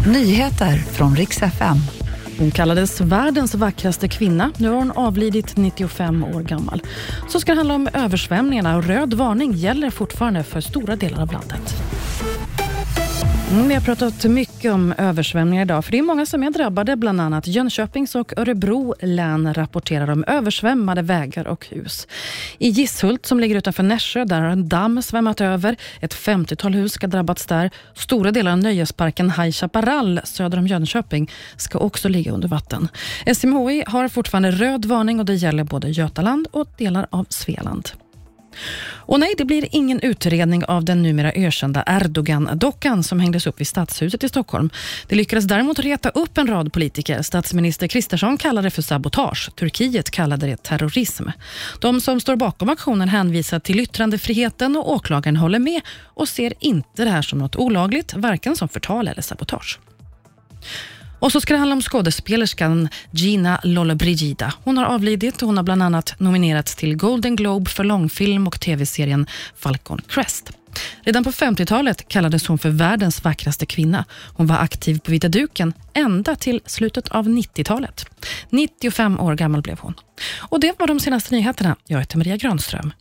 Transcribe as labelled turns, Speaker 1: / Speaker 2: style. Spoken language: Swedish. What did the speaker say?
Speaker 1: Nyheter från riks FM.
Speaker 2: Hon kallades världens vackraste kvinna. Nu har hon avlidit 95 år gammal. Så ska det handla om översvämningarna och röd varning gäller fortfarande för stora delar av landet. Mm, vi har pratat mycket om översvämningar idag, för det är många som är drabbade. Bland annat Jönköpings och Örebro län rapporterar om översvämmade vägar och hus. I Gisshult, som ligger utanför Nässjö, där har en damm svämmat över. Ett 50-tal hus ska drabbats där. Stora delar av nöjesparken High Chaparral söder om Jönköping ska också ligga under vatten. SMHI har fortfarande röd varning och det gäller både Götaland och delar av Svealand. Och nej, det blir ingen utredning av den numera ökända Erdogan-dockan som hängdes upp vid Stadshuset i Stockholm. Det lyckades däremot reta upp en rad politiker. Statsminister Kristersson kallade det för sabotage. Turkiet kallade det terrorism. De som står bakom aktionen hänvisar till yttrandefriheten och åklagaren håller med och ser inte det här som något olagligt, varken som förtal eller sabotage. Och så ska det handla om skådespelerskan Gina Lollobrigida. Hon har avlidit och hon har bland annat nominerats till Golden Globe för långfilm och tv-serien Falcon Crest. Redan på 50-talet kallades hon för världens vackraste kvinna. Hon var aktiv på vita duken ända till slutet av 90-talet. 95 år gammal blev hon. Och Det var de senaste nyheterna. Jag heter Maria Granström.